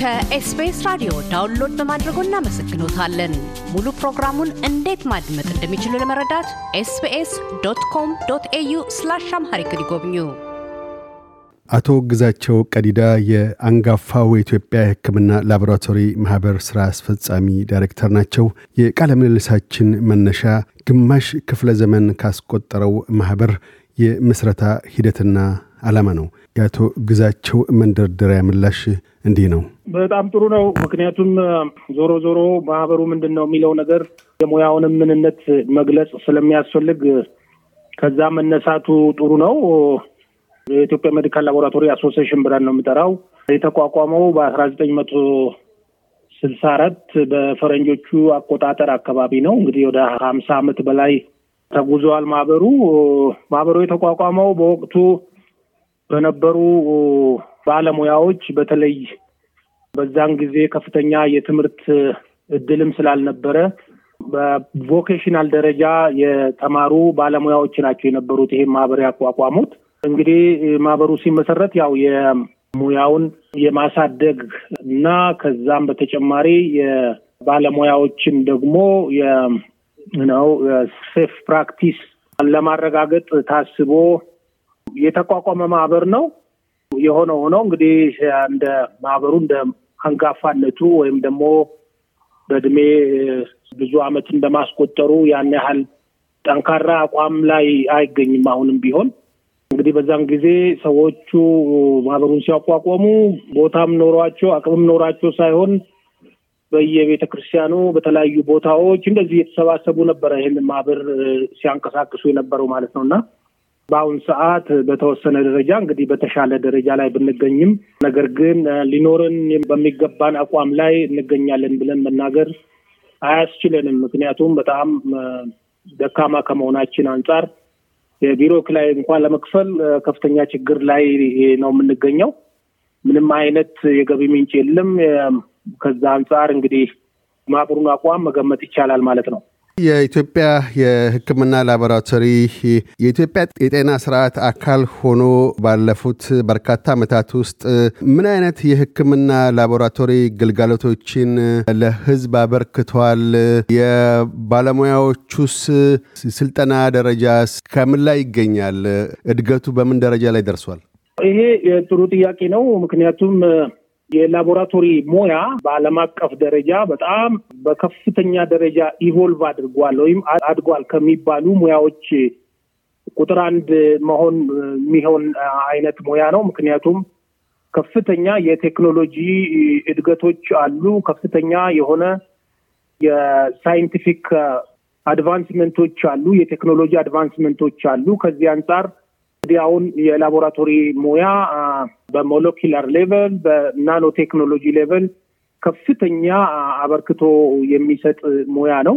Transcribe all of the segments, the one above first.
ከኤስቢኤስ ራዲዮ download በማድረጎ እናመሰግኖታለን። ሙሉ ፕሮግራሙን እንዴት ማድመጥ እንደሚችሉ ለመረዳት SBS dot com dot au slash Amharic ይጎብኙ። አቶ ግዛቸው ቀዲዳ የአንጋፋው የኢትዮጵያ የሕክምና ላቦራቶሪ ማህበር ስራ አስፈጻሚ ዳይሬክተር ናቸው። የቃለ ምልልሳችን መነሻ ግማሽ ክፍለ ዘመን ካስቆጠረው ማህበር የምስረታ ሂደትና ዓላማ ነው። የአቶ ግዛቸው መንደርደሪያ ምላሽ እንዲህ ነው። በጣም ጥሩ ነው። ምክንያቱም ዞሮ ዞሮ ማህበሩ ምንድን ነው የሚለው ነገር የሙያውንም ምንነት መግለጽ ስለሚያስፈልግ ከዛ መነሳቱ ጥሩ ነው። የኢትዮጵያ Medical Laboratory Association ብለን ነው የምጠራው። የተቋቋመው በአስራ ዘጠኝ መቶ ስልሳ አራት በፈረንጆቹ አቆጣጠር አካባቢ ነው። እንግዲህ ወደ ሀምሳ ዓመት በላይ ተጉዘዋል ማህበሩ። ማህበሩ የተቋቋመው በወቅቱ በነበሩ ባለሙያዎች በተለይ በዛን ጊዜ ከፍተኛ የትምህርት እድልም ስላልነበረ በቮኬሽናል ደረጃ የተማሩ ባለሙያዎች ናቸው የነበሩት ይሄን ማህበር ያቋቋሙት። እንግዲህ ማህበሩ ሲመሰረት ያው የሙያውን የማሳደግ እና ከዛም በተጨማሪ የባለሙያዎችን ደግሞ ነው safe practice ለማረጋገጥ ታስቦ የተቋቋመ ማህበር ነው። የሆነ ሆኖ እንግዲህ እንደ ማህበሩ እንደ አንጋፋነቱ ወይም ደግሞ በእድሜ ብዙ ዓመት እንደማስቆጠሩ ያን ያህል ጠንካራ አቋም ላይ አይገኝም። አሁንም ቢሆን እንግዲህ በዛን ጊዜ ሰዎቹ ማህበሩን ሲያቋቋሙ ቦታም ኖሯቸው አቅምም ኖሯቸው ሳይሆን በየቤተ ክርስቲያኑ በተለያዩ ቦታዎች እንደዚህ የተሰባሰቡ ነበረ ይህንን ማህበር ሲያንቀሳቅሱ የነበረው ማለት ነው እና በአሁን ሰዓት በተወሰነ ደረጃ እንግዲህ በተሻለ ደረጃ ላይ ብንገኝም ነገር ግን ሊኖርን በሚገባን አቋም ላይ እንገኛለን ብለን መናገር አያስችለንም። ምክንያቱም በጣም ደካማ ከመሆናችን አንጻር የቢሮ ክራይ እንኳን ለመክፈል ከፍተኛ ችግር ላይ ነው የምንገኘው። ምንም አይነት የገቢ ምንጭ የለም። ከዛ አንጻር እንግዲህ ማህበሩን አቋም መገመት ይቻላል ማለት ነው። የኢትዮጵያ የሕክምና ላቦራቶሪ የኢትዮጵያ የጤና ስርዓት አካል ሆኖ ባለፉት በርካታ ዓመታት ውስጥ ምን አይነት የሕክምና ላቦራቶሪ ግልጋሎቶችን ለሕዝብ አበርክቷል? የባለሙያዎቹስ ስልጠና ደረጃ ከምን ላይ ይገኛል? እድገቱ በምን ደረጃ ላይ ደርሷል? ይሄ ጥሩ ጥያቄ ነው። ምክንያቱም የላቦራቶሪ ሙያ በዓለም አቀፍ ደረጃ በጣም በከፍተኛ ደረጃ ኢቮልቭ አድርጓል ወይም አድጓል ከሚባሉ ሙያዎች ቁጥር አንድ መሆን የሚሆን አይነት ሙያ ነው። ምክንያቱም ከፍተኛ የቴክኖሎጂ እድገቶች አሉ። ከፍተኛ የሆነ የ scientific advancement ኦች አሉ። የቴክኖሎጂ advancement ኦች አሉ። ከዚህ አንጻር አሁን የላቦራቶሪ ሙያ በ molecular level በ nano technology level ከፍተኛ አበርክቶ የሚሰጥ ሙያ ነው።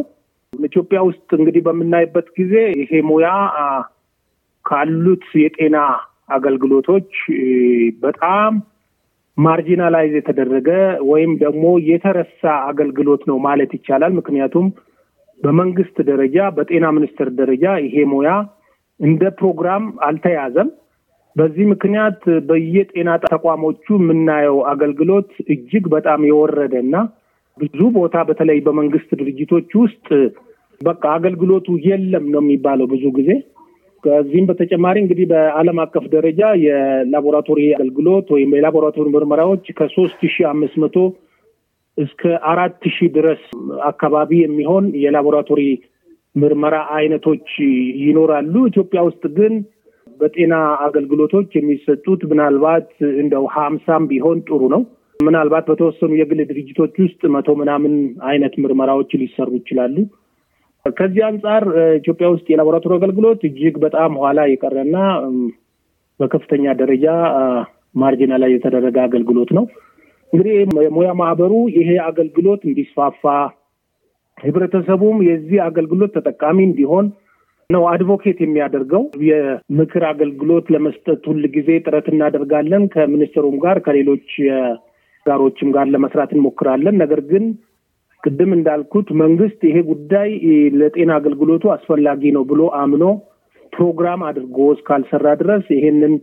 ኢትዮጵያ ውስጥ እንግዲህ በምናይበት ጊዜ ይሄ ሙያ ካሉት የጤና አገልግሎቶች በጣም ማርጂናላይዝ የተደረገ ወይም ደግሞ የተረሳ አገልግሎት ነው ማለት ይቻላል። ምክንያቱም በመንግስት ደረጃ በጤና ሚኒስቴር ደረጃ ይሄ ሙያ እንደ ፕሮግራም አልተያዘም። በዚህ ምክንያት በየጤና ተቋሞቹ የምናየው አገልግሎት እጅግ በጣም የወረደ እና ብዙ ቦታ በተለይ በመንግስት ድርጅቶች ውስጥ በቃ አገልግሎቱ የለም ነው የሚባለው ብዙ ጊዜ። ከዚህም በተጨማሪ እንግዲህ በዓለም አቀፍ ደረጃ የላቦራቶሪ አገልግሎት ወይም የላቦራቶሪ ምርመራዎች ከሶስት ሺህ አምስት መቶ እስከ አራት ሺህ ድረስ አካባቢ የሚሆን የላቦራቶሪ ምርመራ አይነቶች ይኖራሉ። ኢትዮጵያ ውስጥ ግን በጤና አገልግሎቶች የሚሰጡት ምናልባት እንደው ሀምሳም ቢሆን ጥሩ ነው። ምናልባት በተወሰኑ የግል ድርጅቶች ውስጥ መቶ ምናምን አይነት ምርመራዎች ሊሰሩ ይችላሉ። ከዚህ አንጻር ኢትዮጵያ ውስጥ የላቦራቶሪ አገልግሎት እጅግ በጣም ኋላ የቀረና በከፍተኛ ደረጃ ማርጂና የተደረገ አገልግሎት ነው። እንግዲህ የሙያ ማህበሩ ይሄ አገልግሎት እንዲስፋፋ ህብረተሰቡም የዚህ አገልግሎት ተጠቃሚ እንዲሆን ነው አድቮኬት የሚያደርገው። የምክር አገልግሎት ለመስጠት ሁል ጊዜ ጥረት እናደርጋለን። ከሚኒስትሩም ጋር ከሌሎች ጋሮችም ጋር ለመስራት እንሞክራለን። ነገር ግን ቅድም እንዳልኩት መንግስት ይሄ ጉዳይ ለጤና አገልግሎቱ አስፈላጊ ነው ብሎ አምኖ ፕሮግራም አድርጎ እስካልሰራ ድረስ ይሄንን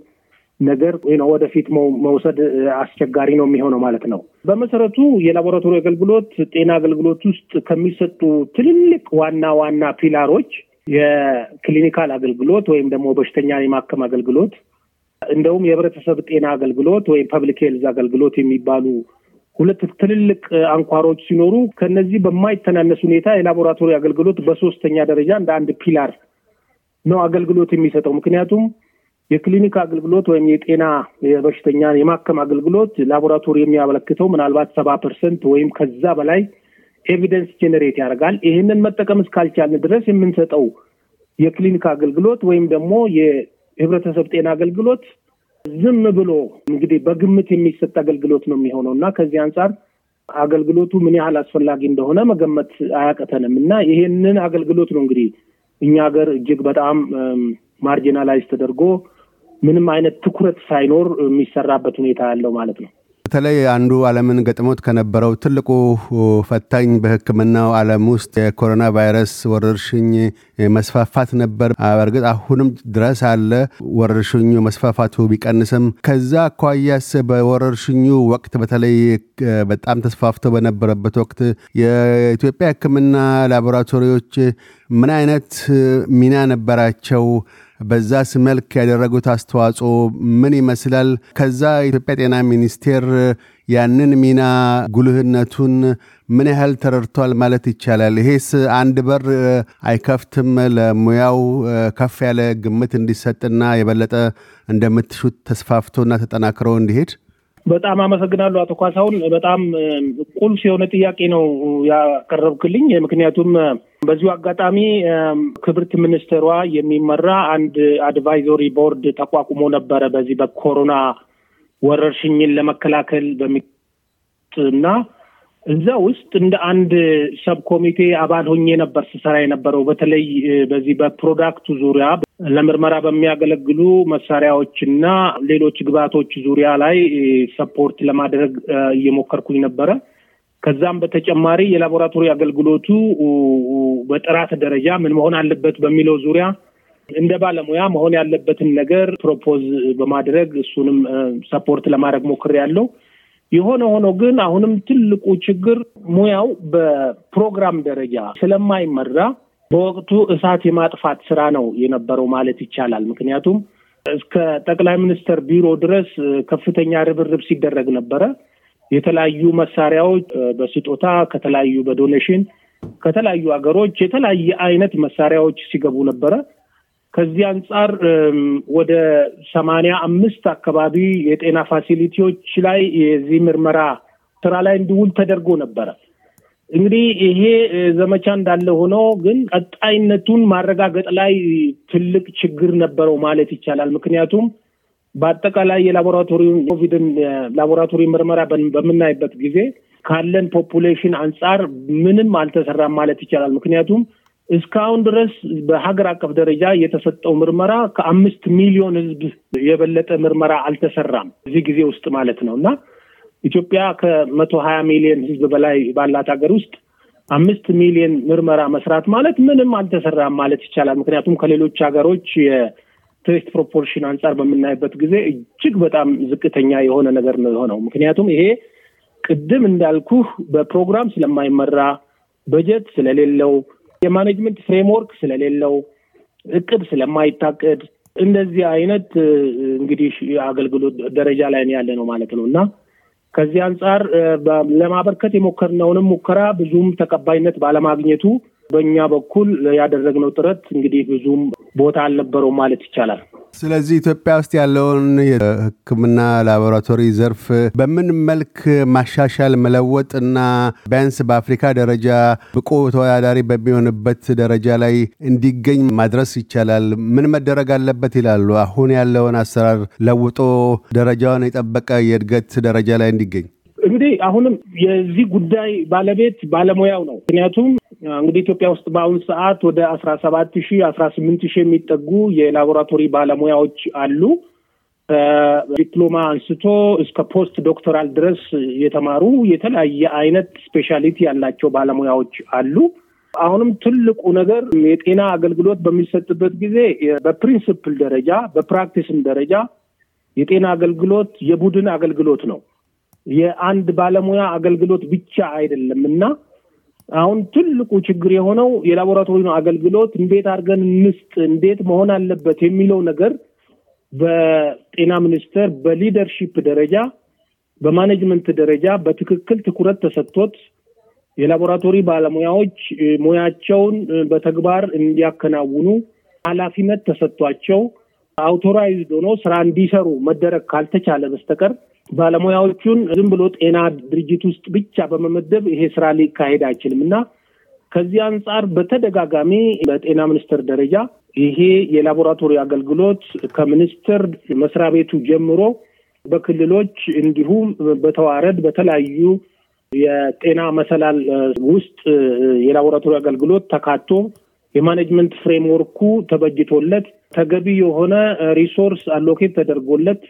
ነገር ወደፊት መውሰድ አስቸጋሪ ነው የሚሆነው ማለት ነው። በመሰረቱ የላቦራቶሪ አገልግሎት ጤና አገልግሎት ውስጥ ከሚሰጡ ትልልቅ ዋና ዋና pillar ኦች የ clinical አገልግሎት ወይም ደግሞ በሽተኛን የማከም አገልግሎት እንደውም የህብረተሰብ ጤና አገልግሎት ወይም public health አገልግሎት የሚባሉ ሁለት ትልልቅ አንኳሮች ሲኖሩ ከነዚህ በማይተናነስ ሁኔታ የላቦራቶሪ አገልግሎት በሶስተኛ ደረጃ እንደ አንድ pillar ነው አገልግሎት የሚሰጠው። ምክንያቱም የክሊኒክ አገልግሎት ወይም የጤና የበሽተኛን የማከም አገልግሎት ላቦራቶሪ የሚያመለክተው ምናልባት ሰባ percent ወይም ከዛ በላይ evidence generate ያደርጋል። ይህንን መጠቀም እስካልቻልን ድረስ የምንሰጠው የክሊኒክ አገልግሎት ወይም ደግሞ የህብረተሰብ ጤና አገልግሎት ዝም ብሎ እንግዲህ በግምት የሚሰጥ አገልግሎት ነው የሚሆነው እና ከዚህ አንጻር አገልግሎቱ ምን ያህል አስፈላጊ እንደሆነ መገመት አያቅተንም እና ይሄንን አገልግሎት ነው እንግዲህ እኛ ሀገር እጅግ በጣም marginalize ተደርጎ ምንም አይነት ትኩረት ሳይኖር የሚሰራበት ሁኔታ ያለው ማለት ነው። በተለይ አንዱ ዓለምን ገጥሞት ከነበረው ትልቁ ፈታኝ በሕክምናው ዓለም ውስጥ የኮሮና ቫይረስ ወረርሽኝ መስፋፋት ነበር። በእርግጥ አሁንም ድረስ አለ ወረርሽኙ መስፋፋቱ ቢቀንስም፣ ከዛ አኳያስ በወረርሽኙ ወቅት በተለይ በጣም ተስፋፍቶ በነበረበት ወቅት የኢትዮጵያ ሕክምና ላቦራቶሪዎች ምን አይነት ሚና ነበራቸው? በዛስ መልክ ያደረጉት አስተዋጽኦ ምን ይመስላል? ከዛ የኢትዮጵያ ጤና ሚኒስቴር ያንን ሚና ጉልህነቱን ምን ያህል ተረድቷል ማለት ይቻላል? ይሄስ አንድ በር አይከፍትም? ለሙያው ከፍ ያለ ግምት እንዲሰጥና የበለጠ እንደምትሹት ተስፋፍቶና ተጠናክሮ እንዲሄድ በጣም አመሰግናለሁ አቶ ካሳሁን። በጣም ቁልፍ የሆነ ጥያቄ ነው ያቀረብክልኝ። ምክንያቱም በዚሁ አጋጣሚ ክብርት ሚኒስትሯ የሚመራ አንድ አድቫይዞሪ ቦርድ ተቋቁሞ ነበረ በዚህ በኮሮና ወረርሽኝን ለመከላከል በሚ እና እዛ ውስጥ እንደ አንድ sub ኮሚቴ አባል ሆኜ ነበር ስሰራ የነበረው። በተለይ በዚህ በ product ኡ ዙሪያ ለምርመራ በሚያገለግሉ መሳሪያዎች እና ሌሎች ግብዓቶች ዙሪያ ላይ support ለማድረግ እየሞከርኩኝ ነበረ። ከዛም በተጨማሪ የላቦራቶሪ አገልግሎቱ በጥራት ደረጃ ምን መሆን አለበት በሚለው ዙሪያ እንደ ባለሙያ መሆን ያለበትን ነገር propose በማድረግ እሱንም support ለማድረግ ሞክሬያለሁ። የሆነ ሆኖ ግን አሁንም ትልቁ ችግር ሙያው በፕሮግራም ደረጃ ስለማይመራ በወቅቱ እሳት የማጥፋት ስራ ነው የነበረው ማለት ይቻላል። ምክንያቱም እስከ ጠቅላይ ሚኒስትር ቢሮ ድረስ ከፍተኛ ርብርብ ሲደረግ ነበረ። የተለያዩ መሳሪያዎች በስጦታ ከተለያዩ በ donation ከተለያዩ ሀገሮች የተለያየ አይነት መሳሪያዎች ሲገቡ ነበረ። ከዚህ አንጻር ወደ ሰማንያ አምስት አካባቢ የጤና ፋሲሊቲዎች ላይ የዚህ ምርመራ ስራ ላይ እንዲውል ተደርጎ ነበረ። እንግዲህ ይሄ ዘመቻ እንዳለ ሆኖ ግን ቀጣይነቱን ማረጋገጥ ላይ ትልቅ ችግር ነበረው ማለት ይቻላል። ምክንያቱም በአጠቃላይ የላቦራቶሪ ኮቪድን ላቦራቶሪ ምርመራ በምናይበት ጊዜ ካለን population አንጻር ምንም አልተሰራም ማለት ይቻላል። ምክንያቱም እስካሁን ድረስ በሀገር አቀፍ ደረጃ የተሰጠው ምርመራ ከአምስት ሚሊዮን ሕዝብ የበለጠ ምርመራ አልተሰራም እዚህ ጊዜ ውስጥ ማለት ነው እና ኢትዮጵያ ከመቶ ሀያ ሚሊዮን ሕዝብ በላይ ባላት ሀገር ውስጥ አምስት ሚሊዮን ምርመራ መስራት ማለት ምንም አልተሰራም ማለት ይቻላል። ምክንያቱም ከሌሎች ሀገሮች የ test proportion አንጻር በምናይበት ጊዜ እጅግ በጣም ዝቅተኛ የሆነ ነገር ነው የሆነው። ምክንያቱም ይሄ ቅድም እንዳልኩህ በፕሮግራም ስለማይመራ በጀት ስለሌለው የ management framework ስለሌለው እቅድ ስለማይታቀድ እንደዚህ አይነት እንግዲህ አገልግሎት ደረጃ ላይ ያለ ነው ማለት ነው። እና ከዚህ አንጻር ለማበርከት የሞከርነውንም ሙከራ ብዙም ተቀባይነት ባለማግኘቱ በእኛ በኩል ያደረግነው ጥረት እንግዲህ ብዙም ቦታ አልነበረውም ማለት ይቻላል። ስለዚህ ኢትዮጵያ ውስጥ ያለውን የሕክምና ላቦራቶሪ ዘርፍ በምን መልክ ማሻሻል መለወጥ እና ቢያንስ በአፍሪካ ደረጃ ብቁ ተወዳዳሪ በሚሆንበት ደረጃ ላይ እንዲገኝ ማድረስ ይቻላል? ምን መደረግ አለበት ይላሉ? አሁን ያለውን አሰራር ለውጦ ደረጃውን የጠበቀ የእድገት ደረጃ ላይ እንዲገኝ እንግዲህ አሁንም የዚህ ጉዳይ ባለቤት ባለሙያው ነው። ምክንያቱም እንግዲህ ኢትዮጵያ ውስጥ በአሁኑ ሰዓት ወደ አስራ ሰባት ሺህ አስራ ስምንት ሺህ የሚጠጉ የላቦራቶሪ ባለሙያዎች አሉ። ዲፕሎማ አንስቶ እስከ post doctoral ድረስ የተማሩ የተለያየ አይነት specialty ያላቸው ባለሙያዎች አሉ። አሁንም ትልቁ ነገር የጤና አገልግሎት በሚሰጥበት ጊዜ በ principle ደረጃ በ practice ም ደረጃ የጤና አገልግሎት የቡድን አገልግሎት ነው። የአንድ ባለሙያ አገልግሎት ብቻ አይደለም እና አሁን ትልቁ ችግር የሆነው የላቦራቶሪ አገልግሎት እንዴት አድርገን እንስጥ፣ እንዴት መሆን አለበት የሚለው ነገር በጤና ሚኒስቴር በ leadership ደረጃ በ management ደረጃ በትክክል ትኩረት ተሰጥቶት የላቦራቶሪ ባለሙያዎች ሙያቸውን በተግባር እንዲያከናውኑ ኃላፊነት ተሰጥቷቸው authorized ሆኖ ስራ እንዲሰሩ መደረግ ካልተቻለ በስተቀር ባለሙያዎቹን ዝም ብሎ ጤና ድርጅት ውስጥ ብቻ በመመደብ ይሄ ስራ ሊካሄድ አይችልም። እና ከዚህ አንጻር በተደጋጋሚ በጤና ሚኒስቴር ደረጃ ይሄ የላቦራቶሪ አገልግሎት ከሚኒስቴር መስሪያ ቤቱ ጀምሮ በክልሎች እንዲሁም በተዋረድ በተለያዩ የጤና መሰላል ውስጥ የላቦራቶሪ አገልግሎት ተካቶ የ management framework ኡ ተበጅቶለት ተገቢ የሆነ resource allocate ተደርጎለት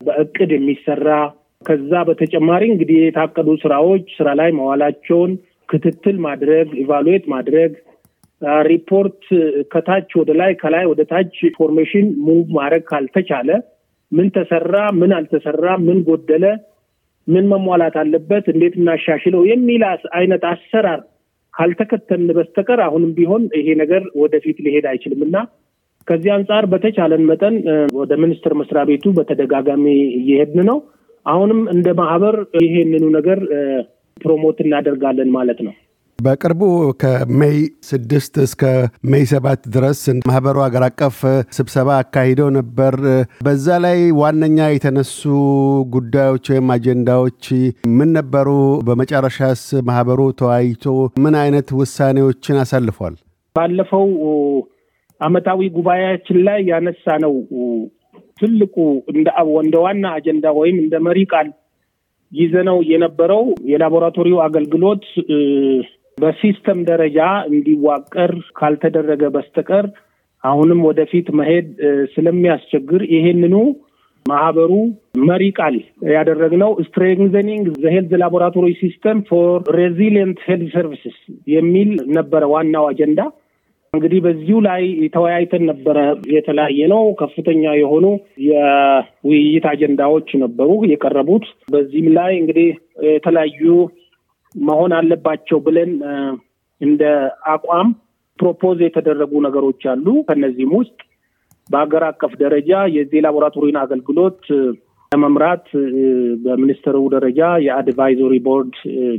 በእቅድ የሚሰራ ከዛ በተጨማሪ እንግዲህ የታቀዱ ስራዎች ስራ ላይ መዋላቸውን ክትትል ማድረግ evaluate ማድረግ ሪፖርት ከታች ወደ ላይ ከላይ ወደ ታች information move ማድረግ ካልተቻለ ምን ተሰራ፣ ምን አልተሰራ፣ ምን ጎደለ፣ ምን መሟላት አለበት፣ እንዴት እናሻሽለው የሚል አይነት አሰራር ካልተከተልን በስተቀር አሁንም ቢሆን ይሄ ነገር ወደፊት ሊሄድ አይችልም እና ከዚህ አንጻር በተቻለን መጠን ወደ ሚኒስቴር መስሪያ ቤቱ በተደጋጋሚ እየሄድን ነው። አሁንም እንደ ማህበር ይሄንኑ ነገር promote እናደርጋለን ማለት ነው። በቅርቡ ከ May ስድስት እስከ May ሰባት ድረስ ማህበሩ ሀገር አቀፍ ስብሰባ አካሂደው ነበር። በዛ ላይ ዋነኛ የተነሱ ጉዳዮች ወይም አጀንዳዎች ምን ነበሩ? በመጨረሻስ ማህበሩ ተወያይቶ ምን አይነት ውሳኔዎችን አሳልፏል? ባለፈው አመታዊ ጉባኤያችን ላይ ያነሳ ነው ትልቁ እንደ ዋና አጀንዳ ወይም እንደ መሪ ቃል ይዘነው የነበረው የላቦራቶሪው አገልግሎት በ system ደረጃ እንዲዋቀር ካልተደረገ በስተቀር አሁንም ወደፊት መሄድ ስለሚያስቸግር ይሄንኑ ማህበሩ መሪ ቃል ያደረግነው strengthening the health laboratory system for resilient health services የሚል ነበረ ዋናው አጀንዳ። እንግዲህ በዚሁ ላይ ተወያይተን ነበረ። የተለያየ ነው። ከፍተኛ የሆኑ የውይይት አጀንዳዎች ነበሩ የቀረቡት። በዚህም ላይ እንግዲህ የተለያዩ መሆን አለባቸው ብለን እንደ አቋም propose የተደረጉ ነገሮች አሉ። ከነዚህም ውስጥ በሀገር አቀፍ ደረጃ የዚህ ላቦራቶሪን አገልግሎት ለመምራት በሚኒስትሩ ደረጃ የ advisory board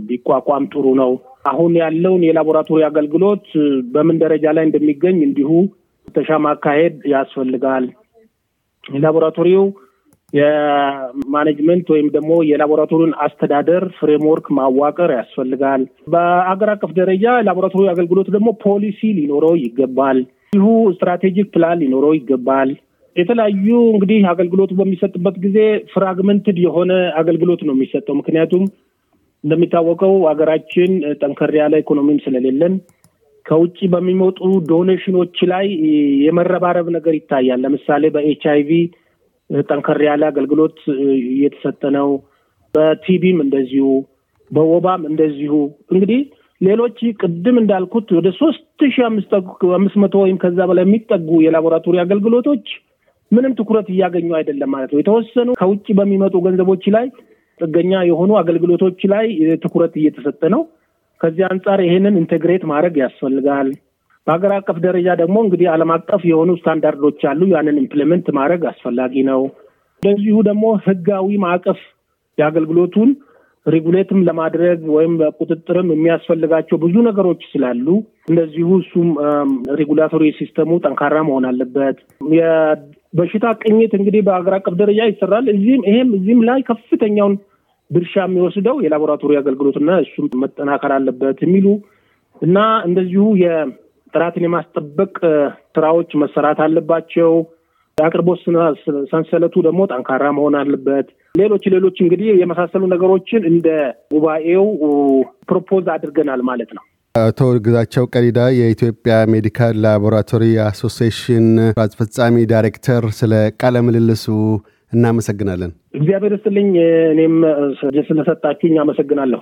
ቢቋቋም ጥሩ ነው። አሁን ያለውን የላቦራቶሪ አገልግሎት በምን ደረጃ ላይ እንደሚገኝ እንዲሁ ፍተሻ ማካሄድ ያስፈልጋል። የላቦራቶሪው የ management ወይም ደግሞ የላቦራቶሪውን አስተዳደር framework ማዋቀር ያስፈልጋል። በአገር አቀፍ ደረጃ ላቦራቶሪ አገልግሎት ደግሞ ፖሊሲ ሊኖረው ይገባል። እንዲሁ strategic plan ሊኖረው ይገባል። የተለያዩ እንግዲህ አገልግሎቱ በሚሰጥበት ጊዜ fragmented የሆነ አገልግሎት ነው የሚሰጠው። ምክንያቱም እንደሚታወቀው ሀገራችን ጠንከር ያለ ኢኮኖሚም ስለሌለን ከውጭ በሚመጡ donation ኦች ላይ የመረባረብ ነገር ይታያል። ለምሳሌ በኤች አይ ቪ ጠንከር ያለ አገልግሎት እየተሰጠ ነው። በ TB ም እንደዚሁ፣ በወባም እንደዚሁ። እንግዲህ ሌሎች ቅድም እንዳልኩት ወደ ሶስት ሺ አምስት መቶ ወይም ከዛ በላይ የሚጠጉ የላቦራቶሪ አገልግሎቶች ምንም ትኩረት እያገኙ አይደለም ማለት ነው። የተወሰኑ ከውጭ በሚመጡ ገንዘቦች ላይ ጥገኛ የሆኑ አገልግሎቶች ላይ ትኩረት እየተሰጠ ነው። ከዚህ አንጻር ይሄንን integrate ማድረግ ያስፈልጋል። በሀገር አቀፍ ደረጃ ደግሞ እንግዲህ ዓለም አቀፍ የሆኑ ስታንዳርዶች አሉ። ያንን implement ማድረግ አስፈላጊ ነው። እንደዚሁ ደግሞ ህጋዊ ማዕቀፍ የአገልግሎቱን regulate ም ለማድረግ ወይም ቁጥጥርም የሚያስፈልጋቸው ብዙ ነገሮች ስላሉ እንደዚሁ እሱም regulatory system ኡ ጠንካራ መሆን አለበት። የበሽታ ቅኝት እንግዲህ በሀገር አቀፍ ደረጃ ይሰራል። እዚህም ይሄም እዚህም ላይ ከፍተኛውን ድርሻ የሚወስደው የላቦራቶሪ አገልግሎትና እሱም መጠናከር አለበት የሚሉ እና እንደዚሁ የጥራትን የማስጠበቅ ስራዎች መሰራት አለባቸው። የአቅርቦት ሰንሰለቱ ደግሞ ጠንካራ መሆን አለበት። ሌሎች ሌሎች እንግዲህ የመሳሰሉ ነገሮችን እንደ ጉባኤው propose አድርገናል ማለት ነው። አቶ ግዛቸው ቀዲዳ የኢትዮጵያ Medical Laboratory Association አስፈጻሚ ዳይሬክተር፣ ስለ ቃለ ምልልሱ እናመሰግናለን። እግዚአብሔር ይስጥልኝ። እኔም ስለሰጣችሁኝ አመሰግናለሁ።